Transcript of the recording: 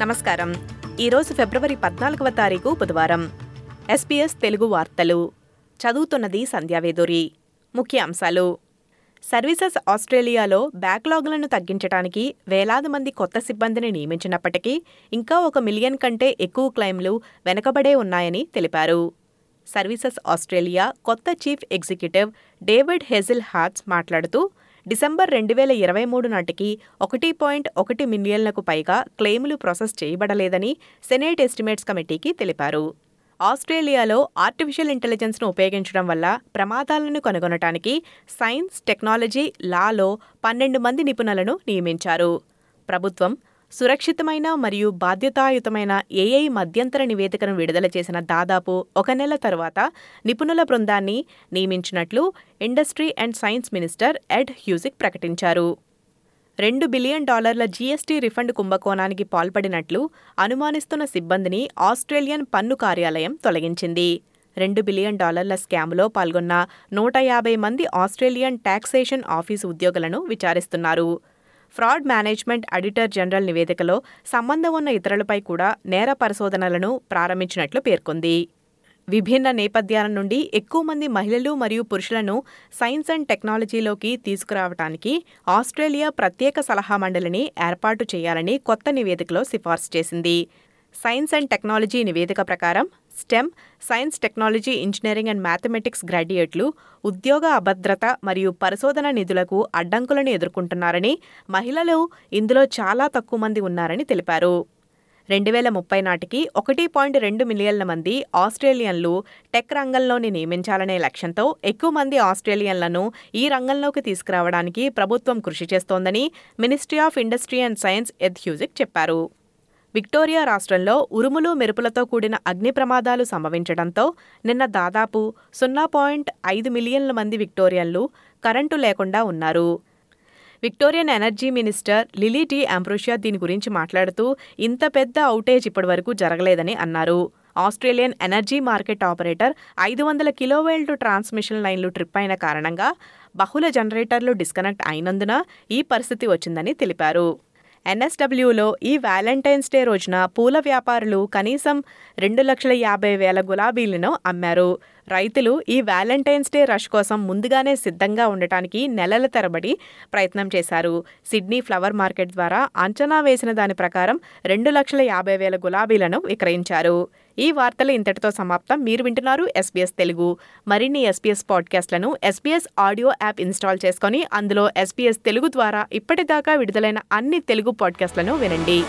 నమస్కారం. ఈరోజు ఫిబ్రవరి పద్నాలుగవ తారీఖు బుధవారం. ఎస్పీఎస్ తెలుగు వార్తలు. చదువుతున్నది సంధ్యావేదూరి ముఖ్య అంశాలు సర్వీసెస్ ఆస్ట్రేలియాలో బ్యాక్లాగ్లను తగ్గించడానికి వేలాది మంది కొత్త సిబ్బందిని నియమించినప్పటికీ ఇంకా ఒక మిలియన్ కంటే ఎక్కువ క్లెయిమ్లు వెనకబడే ఉన్నాయని తెలిపారు. సర్వీసెస్ ఆస్ట్రేలియా కొత్త chief executive David Hazlehurst మాట్లాడుతూ డిసెంబర్ రెండు వేల ఇరవై మూడు నాటికి ఒకటి పాయింట్ ఒకటి మిలియన్లకు పైగా క్లెయిములు ప్రాసెస్ చేయబడలేదని సెనేట్ ఎస్టిమేట్స్ కమిటీకి తెలిపారు. ఆస్ట్రేలియాలో ఆర్టిఫిషియల్ ఇంటెలిజెన్స్ను ఉపయోగించడం వల్ల ప్రమాదాలను కనుగొనటానికి సైన్స్ టెక్నాలజీ లాలో పన్నెండు మంది నిపుణులను నియమించారు. ప్రభుత్వం సురక్షితమైన మరియు బాధ్యతాయుతమైన ఏఐ మధ్యంతర నివేదికను విడుదల చేసిన దాదాపు ఒక నెల తర్వాత నిపుణుల బృందాన్ని నియమించినట్లు industry and science minister Ed Husic ప్రకటించారు. రెండు బిలియన్ డాలర్ల జీఎస్టీ రిఫండ్ కుంభకోణానికి పాల్పడినట్లు అనుమానిస్తున్న సిబ్బందిని ఆస్ట్రేలియన్ పన్ను కార్యాలయం తొలగించింది. రెండు బిలియన్ డాలర్ల స్కామ్లో పాల్గొన్న నూట యాభై మంది ఆస్ట్రేలియన్ టాక్సేషన్ ఆఫీసు ఉద్యోగులను విచారిస్తున్నారు. ఫ్రాడ్ మేనేజ్మెంట్ అడిటర్ జనరల్ నివేదికలో సంబంధం ఉన్న ఇతరులపై కూడా నేర పరిశోధనలను ప్రారంభించినట్లు పేర్కొంది. విభిన్న నేపథ్యాల నుండి ఎక్కువ మంది మహిళలు మరియు పురుషులను సైన్స్ అండ్ టెక్నాలజీలోకి తీసుకురావడానికి ఆస్ట్రేలియా ప్రత్యేక సలహా మండలిని ఏర్పాటు చేయాలని కొత్త నివేదికలో సిఫార్సు చేసింది. సైన్స్ అండ్ టెక్నాలజీ నివేదిక ప్రకారం STEM science technology engineering and mathematics గ్రాడ్యుయేట్లు ఉద్యోగ అభద్రత మరియు పరిశోధన నిధులకు అడ్డంకులను ఎదుర్కొంటున్నారని మహిళలు ఇందులో చాలా తక్కువ మంది ఉన్నారని తెలిపారు. రెండు వేల ముప్పై నాటికి ఒకటి పాయింట్ రెండు మిలియన్ల మంది ఆస్ట్రేలియన్లు టెక్ రంగంలోని నియమించాలనే లక్ష్యంతో ఎక్కువ మంది ఆస్ట్రేలియన్లను ఈ రంగంలోకి తీసుకురావడానికి ప్రభుత్వం కృషి చేస్తోందని ministry of industry and science Ed Husic చెప్పారు. విక్టోరియా రాష్ట్రంలో ఉరుములు మెరుపులతో కూడిన అగ్ని ప్రమాదాలు సంభవించడంతో నిన్న దాదాపు సున్నా పాయింట్ ఐదు మిలియన్ల మంది విక్టోరియన్లు కరెంటు లేకుండా ఉన్నారు. Victorian energy minister Lily D'Ambrosio దీని గురించి మాట్లాడుతూ ఇంత పెద్ద అవుటేజ్ ఇప్పటివరకు జరగలేదని అన్నారు. ఆస్ట్రేలియన్ ఎనర్జీ మార్కెట్ ఆపరేటర్ ఐదు వందల కిలోవేల్టు ట్రాన్స్మిషన్ లైన్లు ట్రిప్ అయిన కారణంగా బహుళ జనరేటర్లు డిస్కనెక్ట్ అయినందున ఈ పరిస్థితి వచ్చిందని తెలిపారు. ఎన్ఎస్డబ్ల్యూలో ఈ వ్యాలంటైన్స్ డే రోజున పూల వ్యాపారులు కనీసం రెండు లక్షల యాభై వేల గులాబీలను అమ్మారు. రైతులు ఈ వ్యాలంటైన్స్ డే రష్ కోసం ముందుగానే సిద్ధంగా ఉండటానికి నెలల తరబడి ప్రయత్నం చేశారు. సిడ్నీ ఫ్లవర్ మార్కెట్ ద్వారా అంచనా వేసిన దాని ప్రకారం రెండు లక్షల యాభై వేల గులాబీలను విక్రయించారు. ఈ వార్తలు ఇంతటితో సమాప్తం. మీరు వింటున్నారు ఎస్బీఎస్ తెలుగు. మరిన్ని ఎస్బీఎస్ పాడ్కాస్ట్లను ఎస్బీఎస్ ఆడియో యాప్ ఇన్స్టాల్ చేసుకొని అందులో ఎస్బీఎస్ తెలుగు ద్వారా ఇప్పటిదాకా విడుదలైన అన్ని తెలుగు పాడ్కాస్ట్లను వినండి.